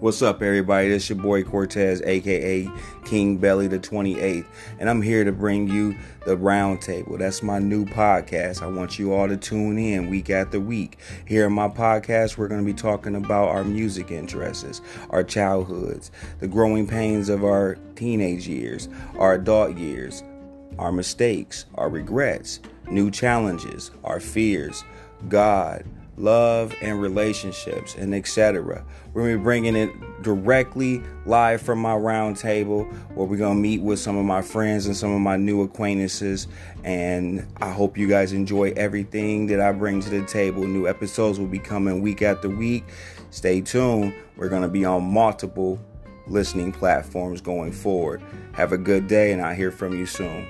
What's up, everybody? This your boy Cortez, aka King Belly the 28th, and I'm here to bring you the Roundtable. That's my new podcast. I want you all to tune in week after week. Here in my podcast, we're going to be talking about our music interests, our childhoods, the growing pains of our teenage years, our adult years, our mistakes, our regrets, new challenges, our fears, God love and relationships and etc. We're gonna be bringing it directly live from my roundtable where we're gonna meet with some of my friends and some of my new acquaintances. And I hope you guys enjoy everything that I bring to the table. New episodes will be coming week after week. Stay tuned. We're gonna be on multiple listening platforms going forward. Have a good day, and I'll hear from you soon.